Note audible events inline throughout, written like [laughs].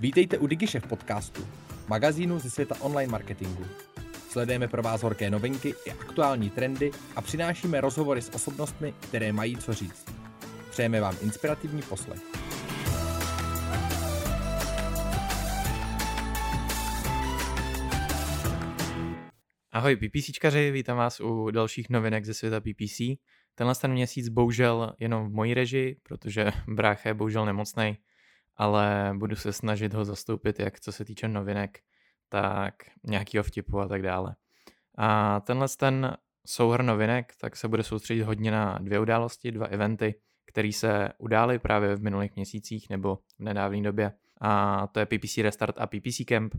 Vítejte u DigiShef podcastu, magazínu ze světa online marketingu. Sledujeme pro vás horké novinky i aktuální trendy a přinášíme rozhovory s osobnostmi, které mají co říct. Přejeme vám inspirativní poslech. Ahoj PPCčkaři, vítám vás u dalších novinek ze světa PPC. Tenhle ten měsíc bohužel jenom v mojí režii, protože brácha je bohužel nemocný, ale budu se snažit ho zastoupit jak co se týče novinek, tak nějakého vtipu a tak dále. A tenhle ten souhrn novinek tak se bude soustředit hodně na dvě události, dva eventy, které se udály právě v minulých měsících nebo v nedávné době. A to je PPC Restart a PPC Camp.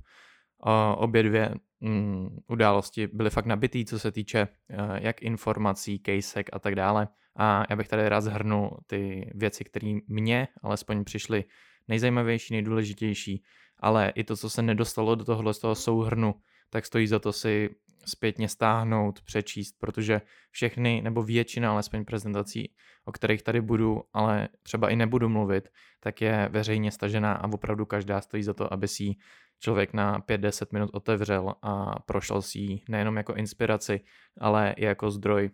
O, obě dvě mm, události byly fakt nabitý, co se týče uh, jak informací, casek a tak dále. A já bych tady rád zhrnul ty věci, které mě alespoň přišly nejzajímavější, nejdůležitější, ale i to, co se nedostalo do tohohle z toho souhrnu, tak stojí za to si zpětně stáhnout, přečíst, protože všechny nebo většina alespoň prezentací, o kterých tady budu, ale třeba i nebudu mluvit, tak je veřejně stažená a opravdu každá stojí za to, aby si člověk na 5-10 minut otevřel a prošel si ji nejenom jako inspiraci, ale i jako zdroj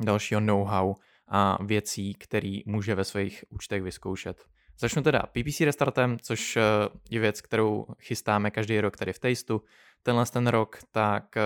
dalšího know-how a věcí, který může ve svých účtech vyzkoušet. Začnu teda PPC restartem, což eh, je věc, kterou chystáme každý rok tady v Tasteu. Tenhle ten rok tak eh,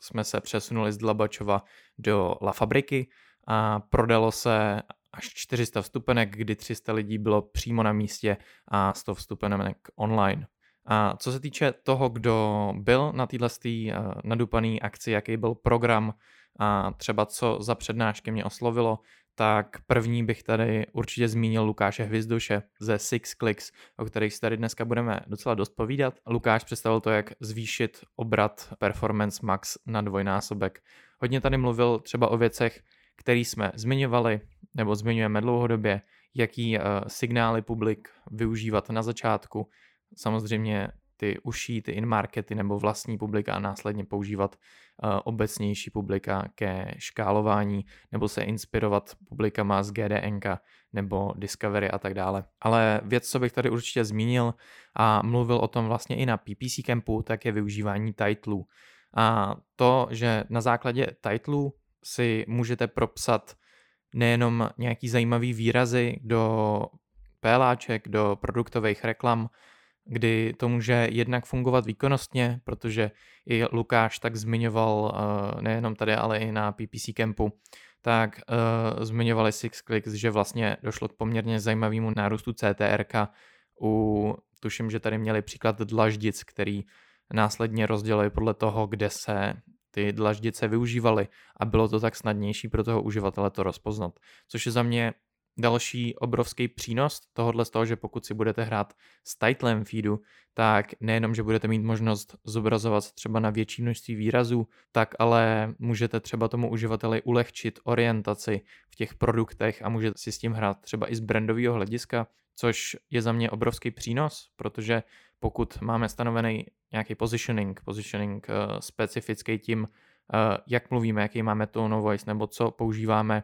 jsme se přesunuli z Dlabačova do La Fabriky a prodalo se až 400 vstupenek, kdy 300 lidí bylo přímo na místě a 100 vstupenek online. A co se týče toho, kdo byl na této eh, nadupaný akci, jaký byl program a třeba co za přednášky mě oslovilo, tak první bych tady určitě zmínil Lukáše Hvizduše ze Six Clicks, o kterých si tady dneska budeme docela dost povídat. Lukáš představil to, jak zvýšit obrat Performance Max na dvojnásobek. Hodně tady mluvil třeba o věcech, které jsme zmiňovali nebo zmiňujeme dlouhodobě, jaký uh, signály publik využívat na začátku. Samozřejmě ty uší, ty in-markety nebo vlastní publika a následně používat uh, obecnější publika ke škálování nebo se inspirovat publikama z GDNK nebo Discovery a tak dále. Ale věc, co bych tady určitě zmínil a mluvil o tom vlastně i na PPC Campu, tak je využívání titlů. A to, že na základě titlů si můžete propsat nejenom nějaký zajímavý výrazy do PLáček, do produktových reklam, kdy to může jednak fungovat výkonnostně, protože i Lukáš tak zmiňoval uh, nejenom tady, ale i na PPC Campu, tak uh, zmiňovali Six Clicks, že vlastně došlo k poměrně zajímavému nárůstu CTRK u, tuším, že tady měli příklad dlaždic, který následně rozdělili podle toho, kde se ty dlaždice využívaly a bylo to tak snadnější pro toho uživatele to rozpoznat. Což je za mě další obrovský přínos tohohle z toho, že pokud si budete hrát s titlem feedu, tak nejenom, že budete mít možnost zobrazovat třeba na větší množství výrazů, tak ale můžete třeba tomu uživateli ulehčit orientaci v těch produktech a můžete si s tím hrát třeba i z brandového hlediska, což je za mě obrovský přínos, protože pokud máme stanovený nějaký positioning, positioning uh, specifický tím, uh, jak mluvíme, jaký máme tone of voice, nebo co používáme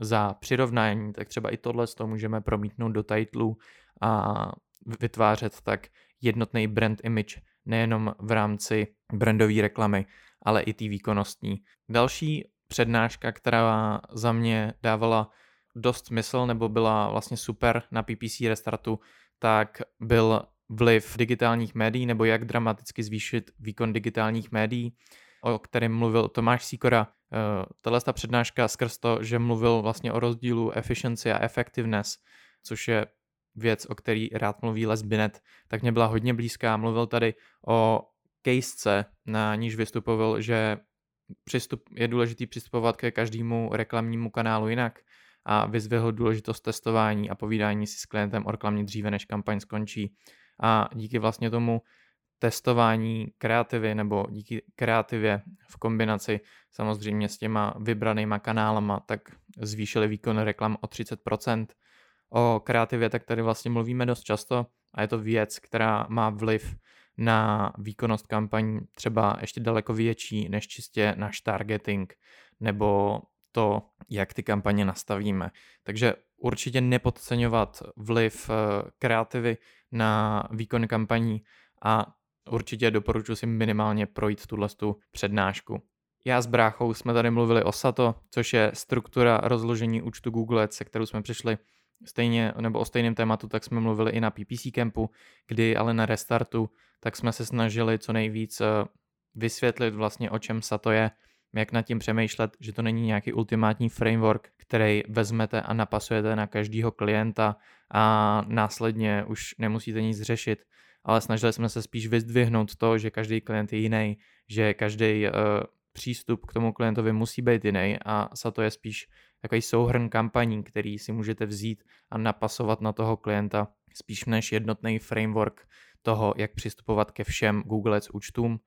za přirovnání, tak třeba i tohle to můžeme promítnout do titlu a vytvářet tak jednotný brand image nejenom v rámci brandové reklamy, ale i té výkonnostní. Další přednáška, která za mě dávala dost smysl nebo byla vlastně super na PPC restartu, tak byl vliv digitálních médií nebo jak dramaticky zvýšit výkon digitálních médií, o kterém mluvil Tomáš Sikora. Eh, tahle ta přednáška skrz to, že mluvil vlastně o rozdílu efficiency a effectiveness, což je věc, o který rád mluví Les Binet, tak mě byla hodně blízká. Mluvil tady o casece, na níž vystupoval, že přistup, je důležitý přistupovat ke každému reklamnímu kanálu jinak a vyzvihl důležitost testování a povídání si s klientem o reklamě dříve, než kampaň skončí. A díky vlastně tomu testování kreativy nebo díky kreativě v kombinaci samozřejmě s těma vybranýma kanálama, tak zvýšili výkon reklam o 30%. O kreativě tak tady vlastně mluvíme dost často a je to věc, která má vliv na výkonnost kampaní třeba ještě daleko větší než čistě náš targeting nebo to, jak ty kampaně nastavíme. Takže určitě nepodceňovat vliv uh, kreativy na výkon kampaní a určitě doporučuji si minimálně projít tuhle tu přednášku. Já s bráchou jsme tady mluvili o SATO, což je struktura rozložení účtu Google se kterou jsme přišli stejně, nebo o stejném tématu, tak jsme mluvili i na PPC Campu, kdy ale na restartu, tak jsme se snažili co nejvíc eh, vysvětlit vlastně o čem SATO je, jak nad tím přemýšlet, že to není nějaký ultimátní framework, který vezmete a napasujete na každého klienta a následně už nemusíte nic řešit, ale snažili jsme se spíš vyzdvihnout to, že každý klient je jiný, že každý uh, přístup k tomu klientovi musí být jiný a SATO je spíš takový souhrn kampaní, který si můžete vzít a napasovat na toho klienta spíš než jednotný framework toho, jak přistupovat ke všem Google Ads účtům.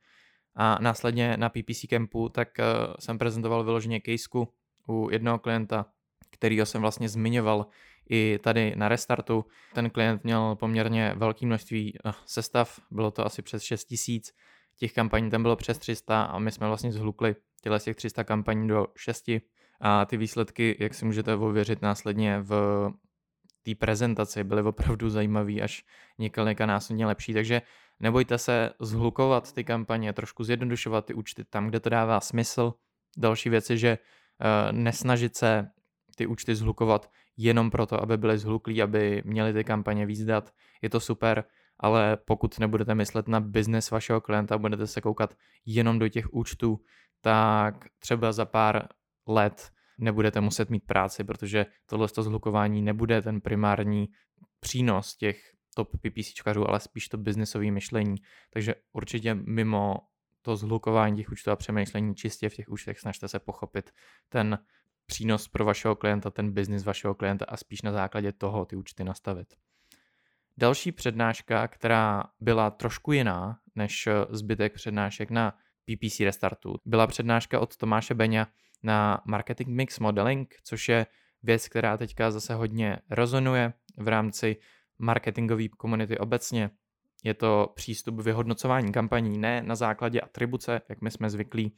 A následně na PPC Campu tak uh, jsem prezentoval vyloženě caseku u jednoho klienta, kterýho jsem vlastně zmiňoval i tady na restartu. Ten klient měl poměrně velké množství uh, sestav, bylo to asi přes 6 tisíc, těch kampaní tam bylo přes 300 a my jsme vlastně zhlukli těle z těch 300 kampaní do 6 a ty výsledky, jak si můžete ověřit následně v té prezentaci, byly opravdu zajímavý až několika násobně lepší, takže nebojte se zhlukovat ty kampaně, trošku zjednodušovat ty účty tam, kde to dává smysl. Další věc je, že uh, nesnažit se ty účty zhlukovat jenom proto, aby byly zhluklí, aby měli ty kampaně výzdat. Je to super, ale pokud nebudete myslet na biznes vašeho klienta, budete se koukat jenom do těch účtů, tak třeba za pár let nebudete muset mít práci, protože tohle zhlukování nebude ten primární přínos těch top PPCčkařů, ale spíš to biznesové myšlení. Takže určitě mimo to zhlukování těch účtů a přemýšlení čistě v těch účtech snažte se pochopit ten přínos pro vašeho klienta, ten biznis vašeho klienta a spíš na základě toho ty účty nastavit. Další přednáška, která byla trošku jiná než zbytek přednášek na PPC Restartu, byla přednáška od Tomáše Beňa na Marketing Mix Modeling, což je věc, která teďka zase hodně rezonuje v rámci marketingové komunity obecně. Je to přístup vyhodnocování kampaní ne na základě atribuce, jak my jsme zvyklí,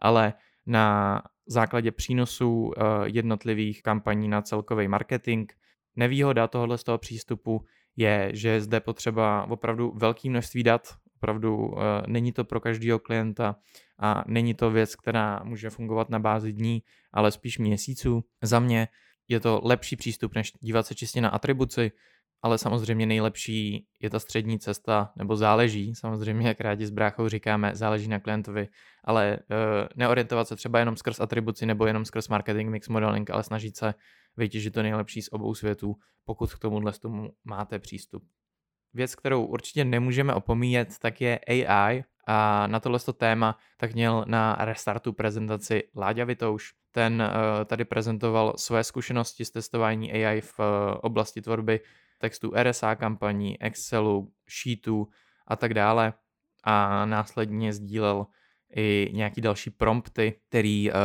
ale na základě přínosů eh, jednotlivých kampaní na celkový marketing. Nevýhoda tohohle z toho přístupu je, že je zde potřeba opravdu velké množství dat, opravdu uh, není to pro každého klienta a není to věc, která může fungovat na bázi dní, ale spíš měsíců. Za mě je to lepší přístup, než dívat se čistě na atribuci, ale samozřejmě nejlepší je ta střední cesta, nebo záleží, samozřejmě, jak rádi s bráchou říkáme, záleží na klientovi, ale uh, neorientovat se třeba jenom skrz atribuci nebo jenom skrz marketing mix modeling, ale snažit se vytěžit to nejlepší z obou světů, pokud k tomuhle tomu máte přístup. Věc, kterou určitě nemůžeme opomíjet, tak je AI a na tohle téma tak měl na restartu prezentaci Láďa Vitouš. Ten uh, tady prezentoval své zkušenosti s testování AI v uh, oblasti tvorby textu RSA kampaní, Excelu, Sheetu a tak dále. A následně sdílel i nějaký další prompty, který uh,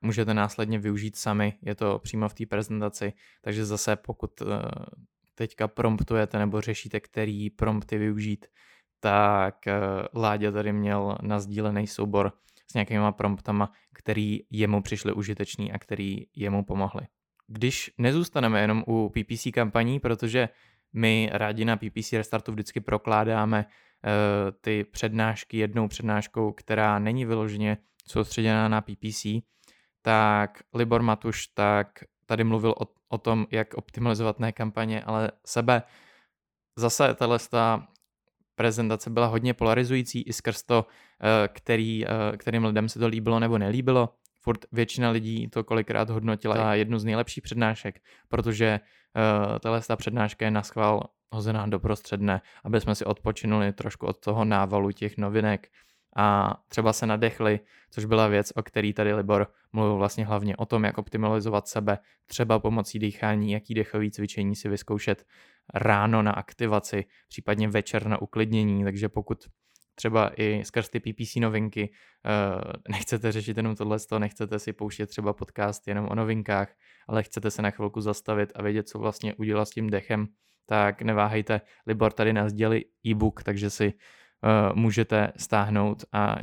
můžete následně využít sami, je to přímo v té prezentaci, takže zase pokud uh, teďka promptujete nebo řešíte, který prompty využít, tak uh, Láďa tady měl nazdílený soubor s nějakýma promptama, který jemu přišly užitečný a který jemu pomohli. Když nezůstaneme jenom u PPC kampaní, protože my rádi na PPC Restartu vždycky prokládáme uh, ty přednášky jednou přednáškou, která není vyloženě soustředěná na PPC, tak Libor Matuš tak tady mluvil o, o tom, jak optimalizovat ne kampaně, ale sebe. Zase tahle prezentace byla hodně polarizující i skrz to, eh, který, eh, kterým lidem se to líbilo nebo nelíbilo. Furt většina lidí to kolikrát hodnotila za jednu z nejlepších přednášek, protože uh, tahle přednáška je na schvál hozená do prostředne, aby jsme si odpočinuli trošku od toho návalu těch novinek a třeba se nadechli, což byla věc, o který tady Libor mluvil vlastně hlavně o tom, jak optimalizovat sebe, třeba pomocí dýchání, jaký dechový cvičení si vyzkoušet ráno na aktivaci, případně večer na uklidnění, takže pokud třeba i skrz ty PPC novinky uh, nechcete řešit jenom tohle, nechcete si pouštět třeba podcast jenom o novinkách, ale chcete se na chvilku zastavit a vědět, co vlastně udělat s tím dechem, tak neváhejte, Libor tady nás dělí e-book, takže si uh, můžete stáhnout a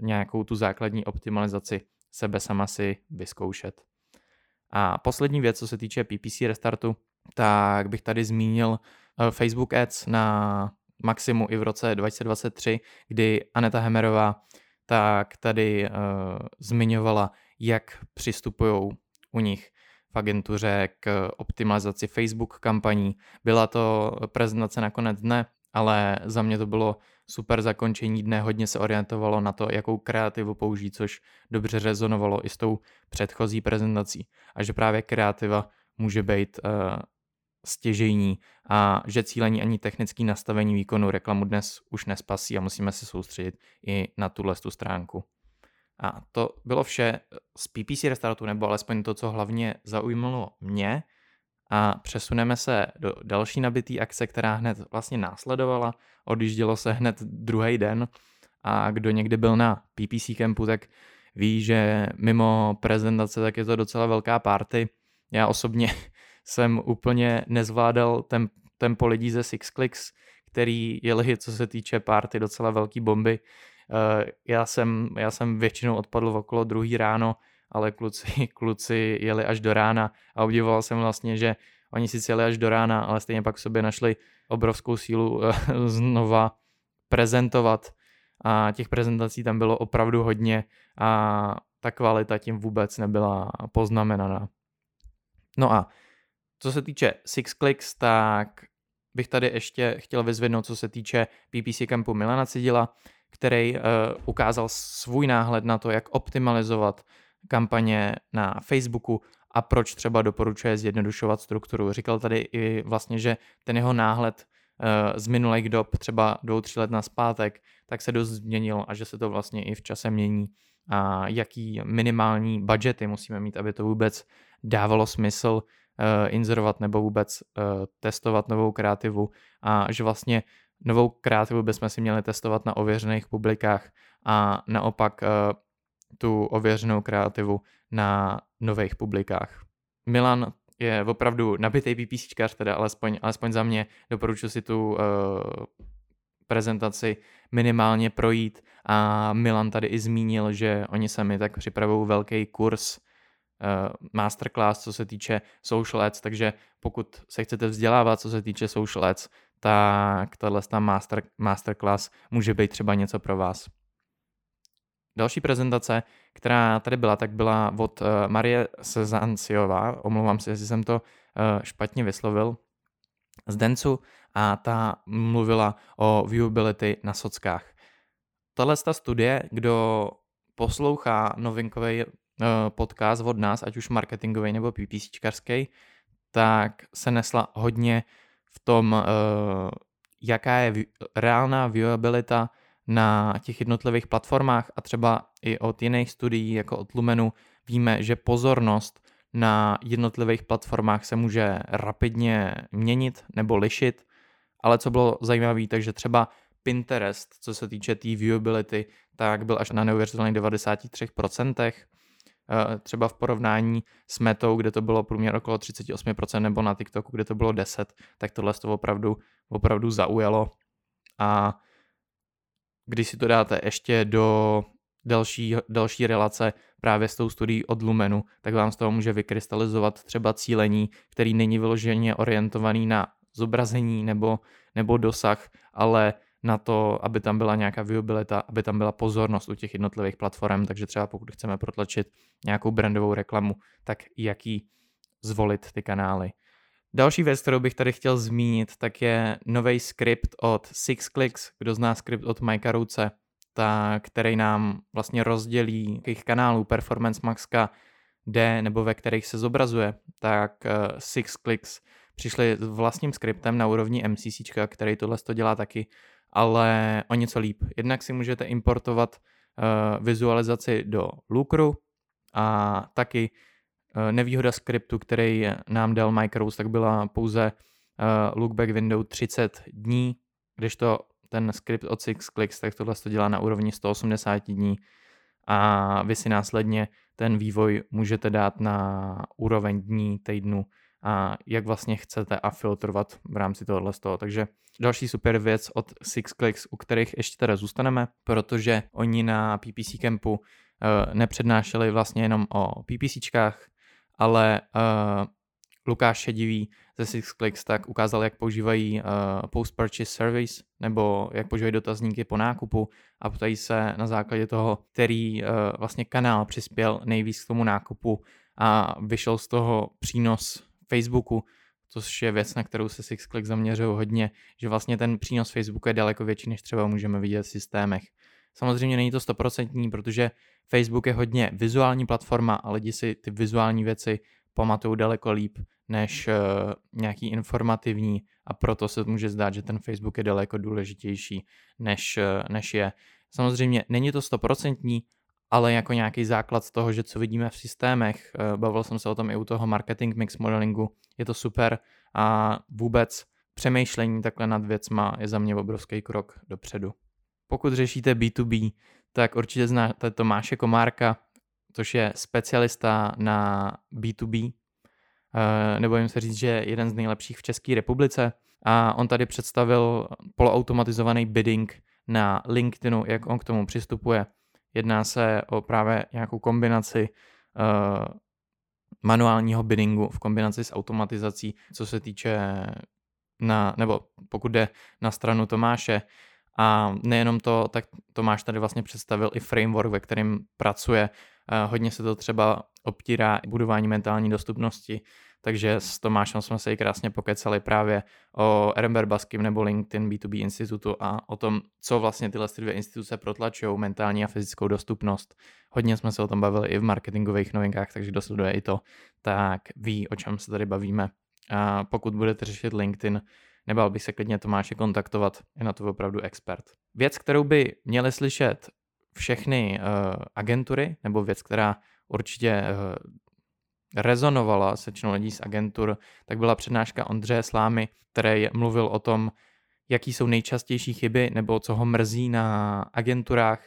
nějakou tu základní optimalizaci sebe sama si vyzkoušet. A poslední věc, co se týče PPC restartu, tak bych tady zmínil eh, Facebook Ads na maximu i v roce 2023, kdy Aneta Hemerová tak tady uh, zmiňovala, jak přistupují u nich v agentuře k optimalizaci Facebook kampaní. Byla to prezentace na konec dne, ale za mě to bylo super zakončení dne, hodně se orientovalo na to, jakou kreativu použít, což dobře rezonovalo i s tou předchozí prezentací. A že právě kreativa může být uh, stěžejní a že cílení ani technický nastavení výkonu reklamu dnes už nespasí a musíme se soustředit i na tuhle tu stránku. A to bylo vše z PPC restartu, nebo alespoň to, co hlavně zaujímalo mě. A přesuneme se do další nabitý akce, která hned vlastně následovala. Odjíždělo se hned druhý den a kdo někdy byl na PPC campu, tak ví, že mimo prezentace tak je to docela velká party. Já osobně jsem úplně nezvládal ten tempo lidí ze Six Clicks, který jeli, co se týče party, docela velký bomby. Eh, já jsem, já jsem většinou odpadl okolo druhý ráno, ale kluci, [laughs] kluci jeli až do rána a obdivoval jsem vlastně, že oni si jeli až do rána, ale stejně pak v sobě našli obrovskou sílu eh, [laughs] znova prezentovat a těch prezentací tam bylo opravdu hodně a ta kvalita tím vůbec nebyla poznamenaná. No a co se týče Six Clicks, tak bych tady ještě chtěl vyzvednout, co se týče PPC campu Milana Cidila, který uh, ukázal svůj náhled na to, jak optimalizovat kampaně na Facebooku a proč třeba doporučuje zjednodušovat strukturu. Říkal tady i vlastně, že ten jeho náhled uh, z minulých dob, třeba dvou, tři let na zpátek, tak se dost změnil a že se to vlastně i v čase mění a jaký minimální budgety musíme mít, aby to vůbec dávalo smysl inzerovat nebo vůbec uh, testovat novou kreativu a že vlastně novou kreativu bychom si měli testovat na ověřených publikách a naopak uh, tu ověřenou kreativu na nových publikách. Milan je opravdu nabitý PPCčkař, teda alespoň, alespoň za mě doporučuji si tu uh, prezentaci minimálně projít a Milan tady i zmínil, že oni sami tak připravují velký kurz masterclass, co se týče social ads, takže pokud se chcete vzdělávat, co se týče social ads, tak tahle master, masterclass může být třeba něco pro vás. Další prezentace, která tady byla, tak byla od uh, Marie Sezanciová, omlouvám se, jestli jsem to uh, špatně vyslovil, z Dencu a ta mluvila o viewability na sockách. Tahle studie, kdo poslouchá novinkový Eh, podcast od nás, ať už marketingový nebo PPCčkarský, tak se nesla hodně v tom, eh, jaká je reálná viewabilita na těch jednotlivých platformách a třeba i od jiných studií, jako od Lumenu, víme, že pozornost na jednotlivých platformách se může rapidně měnit nebo lišit, ale co bylo zajímavé, takže třeba Pinterest, co se týče té viewability, tak byl až na neuvěřitelných 93%, Eh, třeba v porovnání s metou, kde to bylo průměr okolo 38%, nebo na TikToku, kde to bylo 10%, tak tohle to opravdu, opravdu zaujalo. A když si to dáte ještě do další, další relace právě s tou studií od Lumenu, tak vám z toho může vykrystalizovat třeba cílení, který není vyloženě orientovaný na zobrazení nebo, nebo dosah, ale na to, aby tam byla nějaká viewabilita, aby tam byla pozornost u těch jednotlivých platform, takže třeba pokud chceme protlačit nějakou brandovou reklamu, tak jaký zvolit ty kanály. Další věc, kterou bych tady chtěl zmínit, tak je nový skript od SixClicks, kdo zná skript od Mikea Ruce, tak, který nám vlastně rozdělí jakých kanálů Performance Maxka D nebo ve kterých se zobrazuje, tak uh, SixClicks přišli s vlastním skriptem na úrovni MCC, který tohle to dělá taky ale o něco líp. Jednak si můžete importovat uh, vizualizaci do Lucru a taky uh, nevýhoda skriptu, který nám dal Micros, tak byla pouze uh, lookback window 30 dní, když to ten skript od SixClicks, tak tohle to dělá na úrovni 180 dní a vy si následně ten vývoj můžete dát na úroveň dní, týdnu a jak vlastně chcete a filtrovat v rámci tohohle z toho. Takže další super věc od SixClicks, u kterých ještě teda zůstaneme, protože oni na PPC Campu uh, nepřednášeli vlastně jenom o PPCčkách, ale uh, Lukáš Šedivý ze SixClicks tak ukázal, jak používají uh, post-purchase service nebo jak používají dotazníky po nákupu a ptají se na základě toho, který uh, vlastně kanál přispěl nejvíc k tomu nákupu a vyšel z toho přínos Facebooku, což je věc, na kterou se SixClick zaměřují hodně, že vlastně ten přínos Facebooku je daleko větší, než třeba můžeme vidět v systémech. Samozřejmě není to stoprocentní, protože Facebook je hodně vizuální platforma a lidi si ty vizuální věci pamatují daleko líp než uh, nějaký informativní a proto se může zdát, že ten Facebook je daleko důležitější než, uh, než je. Samozřejmě není to stoprocentní, ale jako nějaký základ z toho, že co vidíme v systémech, uh, bavil jsem se o tom i u toho marketing mix modelingu, je to super a vůbec přemýšlení takhle nad věcma je za mě obrovský krok dopředu. Pokud řešíte B2B, tak určitě znáte Tomáše Komárka, což je specialista na B2B, eh, nebojím se říct, že je jeden z nejlepších v České republice a on tady představil poloautomatizovaný bidding na LinkedInu, jak on k tomu přistupuje. Jedná se o právě nějakou kombinaci uh, manuálního biddingu v kombinaci s automatizací, co se týče na, nebo pokud jde na stranu Tomáše, a nejenom to, tak Tomáš tady vlastně představil i framework, ve kterém pracuje. Hodně se to třeba obtírá budování mentální dostupnosti, takže s Tomášem jsme se i krásně pokecali právě o Erember Baskim nebo LinkedIn B2B institutu a o tom, co vlastně tyhle dvě instituce protlačují, mentální a fyzickou dostupnost. Hodně jsme se o tom bavili i v marketingových novinkách, takže kdo sleduje i to, tak ví, o čem se tady bavíme. A pokud budete řešit LinkedIn, nebál bych se klidně Tomáše kontaktovat, je na to opravdu expert. Věc, kterou by měli slyšet všechny uh, agentury, nebo věc, která určitě uh, rezonovala se většinou lidí z agentur, tak byla přednáška Ondřeje Slámy, který mluvil o tom, jaký jsou nejčastější chyby nebo co ho mrzí na agenturách.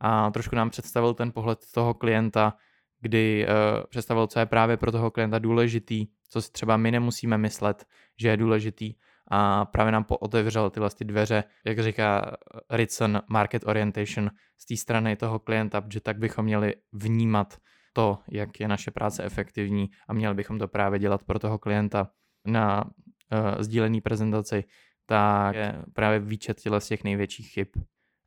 A trošku nám představil ten pohled toho klienta, kdy uh, představil, co je právě pro toho klienta důležitý, co si třeba my nemusíme myslet, že je důležitý. A právě nám otevřel tyhle ty dveře, jak říká Ritson Market Orientation z té strany toho klienta, že tak bychom měli vnímat to, jak je naše práce efektivní a měli bychom to právě dělat pro toho klienta na uh, sdílený prezentaci, tak je právě výčet těle z těch největších chyb.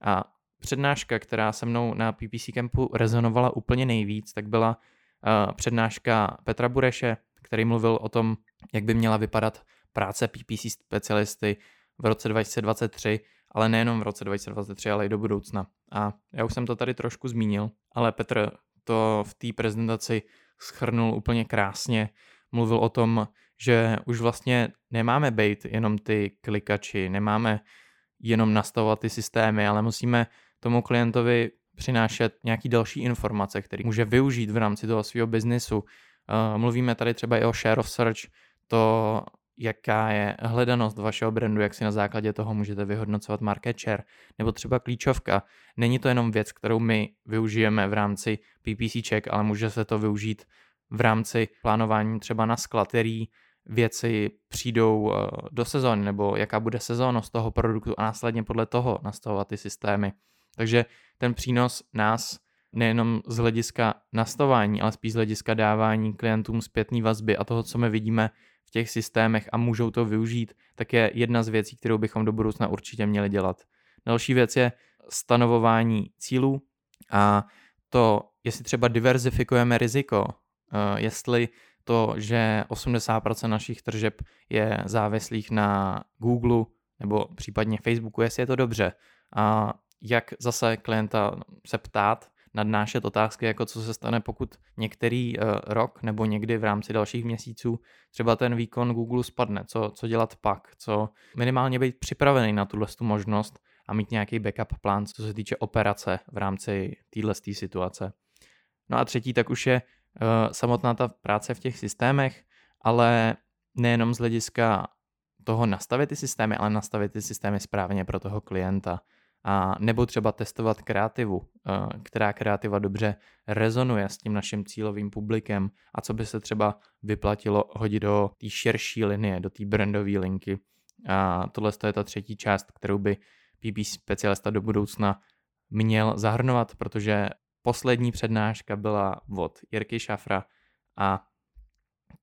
A přednáška, která se mnou na PPC Campu rezonovala úplně nejvíc, tak byla uh, přednáška Petra Bureše, který mluvil o tom, jak by měla vypadat práce PPC specialisty v roce 2023, ale nejenom v roce 2023, ale i do budoucna. A já už jsem to tady trošku zmínil, ale Petr to v té prezentaci schrnul úplně krásně. Mluvil o tom, že už vlastně nemáme být jenom ty klikači, nemáme jenom nastavovat ty systémy, ale musíme tomu klientovi přinášet nějaký další informace, který může využít v rámci toho svého biznesu. Mluvíme tady třeba i o share of search, to jaká je hledanost vašeho brandu, jak si na základě toho můžete vyhodnocovat market share, nebo třeba klíčovka. Není to jenom věc, kterou my využijeme v rámci PPC check, ale může se to využít v rámci plánování třeba na sklad, který věci přijdou eh, do sezóny, nebo jaká bude sezónnost toho produktu a následně podle toho nastavovat ty systémy. Takže ten přínos nás nejenom z hlediska nastavování, ale spíš z hlediska dávání klientům zpětné vazby a toho, co my vidíme v těch systémech a můžou to využít, tak je jedna z věcí, kterou bychom do budoucna určitě měli dělat. Další věc je stanovování cílů a to, jestli třeba diverzifikujeme riziko, eh, jestli to, že 80% našich tržeb je závislých na Google nebo případně Facebooku, jestli je to dobře. A jak zase klienta se ptát, nadnášet otázky, jako co se stane, pokud některý uh, rok nebo někdy v rámci dalších měsíců třeba ten výkon Google spadne, co, co dělat pak, co minimálně být připravený na tuhle tu možnost a mít nějaký backup plán, co se týče operace v rámci téhle situace. No a třetí tak už je uh, samotná ta práce v těch systémech, ale nejenom z hlediska toho nastavit ty systémy, ale nastavit ty systémy správně pro toho klienta. A nebo třeba testovat kreativu, eh, která kreativa dobře rezonuje s tím naším cílovým publikem a co by se třeba vyplatilo hodit do té širší linie, do té brandové linky. A tohle je ta třetí část, kterou by PP specialista do budoucna měl zahrnovat, protože poslední přednáška byla od Jirky Šafra a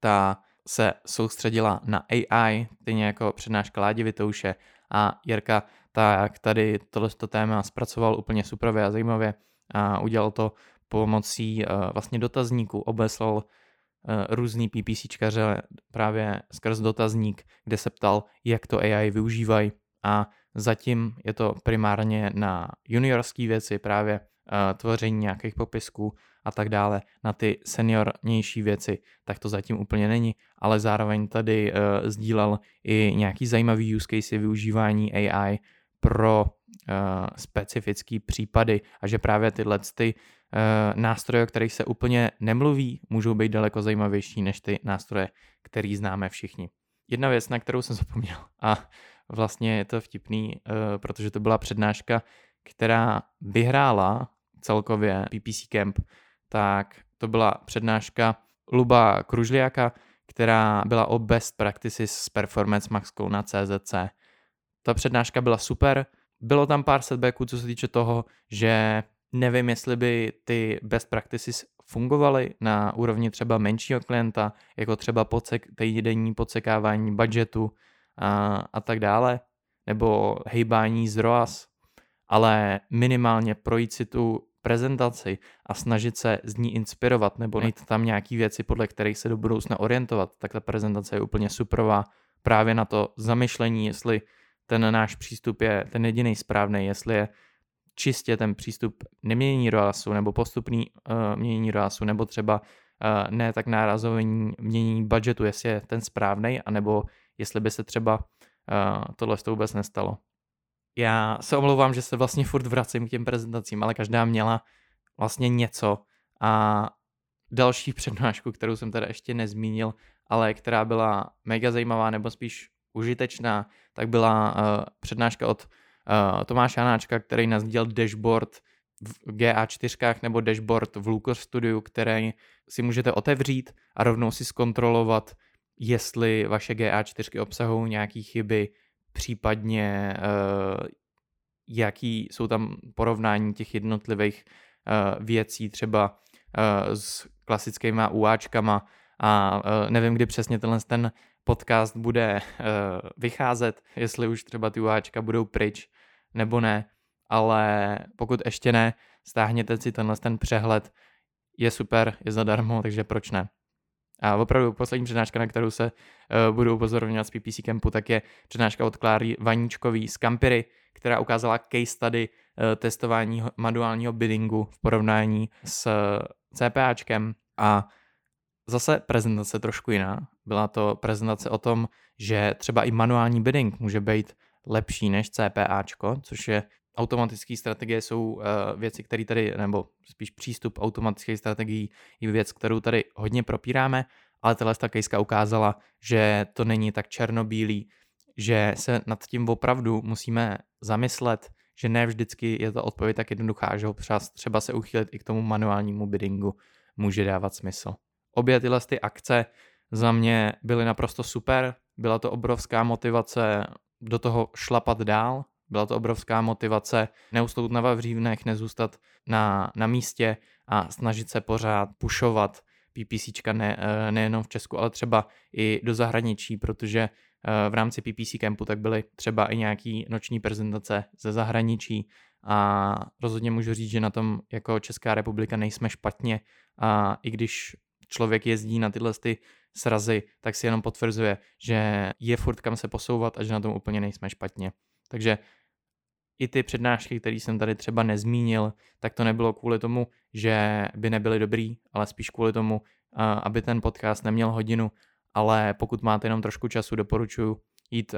ta se soustředila na AI, stejně jako přednáška Ládi Vitouše a Jirka, tak tady tohleto téma zpracoval úplně super a zajímavě a udělal to pomocí uh, vlastně dotazníku, obeslal uh, různý PPCčkaře právě skrz dotazník, kde se ptal, jak to AI využívají. A zatím je to primárně na juniorské věci, právě uh, tvoření nějakých popisků a tak dále, na ty seniornější věci, tak to zatím úplně není, ale zároveň tady sdílel i nějaký zajímavý use case využívání AI pro uh, specifické případy a že právě tyhle ty uh, nástroje, o kterých se úplně nemluví, můžou být daleko zajímavější než ty nástroje, který známe všichni. Jedna věc, na kterou jsem zapomněl a vlastně je to vtipný, uh, protože to byla přednáška, která vyhrála celkově PPC Camp, tak to byla přednáška Luba Kružliaka, která byla o best practices z Performance Max na CZC. Ta přednáška byla super, bylo tam pár setbacků, co se týče toho, že nevím, jestli by ty best practices fungovaly na úrovni třeba menšího klienta, jako třeba podsek, týdenní podsekávání budgetu a, a tak dále, nebo hejbání z ROAS, ale minimálně projít si tu prezentaci a snažit se z ní inspirovat nebo najít tam nějaké věci, podle kterých se do budoucna orientovat, tak ta prezentace je úplně superová. Právě na to zamyšlení, jestli ten náš přístup je ten jediný správný, jestli je čistě ten přístup nemění ROASu nebo postupný uh, měnění ROASu nebo třeba uh, ne tak nárazové měnění budgetu, jestli je ten správný, anebo jestli by se třeba uh, tohle vůbec nestalo. Já se omlouvám, že se vlastně furt vracím k těm prezentacím, ale každá měla vlastně něco a další přednášku, kterou jsem teda ještě nezmínil, ale která byla mega zajímavá nebo spíš užitečná, tak byla uh, přednáška od uh, Tomáše Hanáčka, který nás dělal dashboard v GA4 nebo dashboard v Lucas Studiu, který si můžete otevřít a rovnou si zkontrolovat, jestli vaše GA4 obsahují nějaké chyby, případně uh, jaký jsou tam porovnání těch jednotlivých věcí, třeba s klasickými UAčkama a nevím, kdy přesně tenhle ten podcast bude uh, vycházet, jestli už třeba ty UAčka budou pryč nebo ne, ale pokud ještě ne, stáhněte si tenhle ten přehled, je super, je zadarmo, takže proč ne. A opravdu poslední přednáška, na kterou se uh, budu upozorňovat z PPC Campu, tak je přednáška od Kláry Vaníčkový z Campiry, která ukázala case study uh, testování manuálního biddingu v porovnání s CPAčkem a zase prezentace trošku jiná. Byla to prezentace o tom, že třeba i manuální bidding může být lepší než CPAčko, což je automatické strategie jsou uh, věci, které tady, nebo spíš přístup automatických strategií je věc, kterou tady hodně propíráme, ale tahle kejska ukázala, že to není tak černobílý, že se nad tím opravdu musíme zamyslet, že ne vždycky je to odpověď tak jednoduchá, že ho třeba se uchýlit i k tomu manuálnímu biddingu může dávat smysl. Obě tyhle ty akce za mě byly naprosto super, byla to obrovská motivace do toho šlapat dál, byla to obrovská motivace neustout na vavřívnech, nezůstat na, na místě a snažit se pořád pušovat PPCčka ne, eh, nejenom v Česku, ale třeba i do zahraničí, protože eh, v rámci PPC Campu tak byly třeba i nějaký noční prezentace ze zahraničí. A rozhodně můžu říct, že na tom jako Česká republika nejsme špatně. A i když člověk jezdí na tyhle ty srazy, tak si jenom potvrzuje, že je furt kam se posouvat a že na tom úplně nejsme špatně. Takže i ty přednášky, které jsem tady třeba nezmínil, tak to nebylo kvůli tomu, že by nebyly dobrý, ale spíš kvůli tomu, aby ten podcast neměl hodinu, ale pokud máte jenom trošku času, doporučuji jít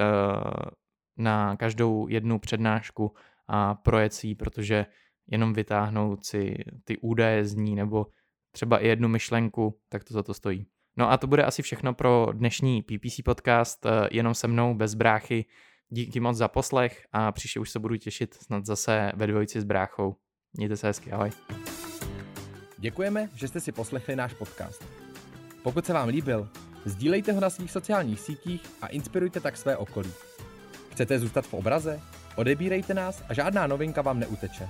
na každou jednu přednášku a projet si protože jenom vytáhnout si ty údaje z ní nebo třeba i jednu myšlenku, tak to za to stojí. No a to bude asi všechno pro dnešní PPC podcast, jenom se mnou, bez bráchy. Díky moc za poslech a příště už se budu těšit snad zase ve dvojici s bráchou. Mějte se hezky, ahoj. Děkujeme, že jste si poslechli náš podcast. Pokud se vám líbil, sdílejte ho na svých sociálních sítích a inspirujte tak své okolí. Chcete zůstat v obraze? Odebírejte nás a žádná novinka vám neuteče.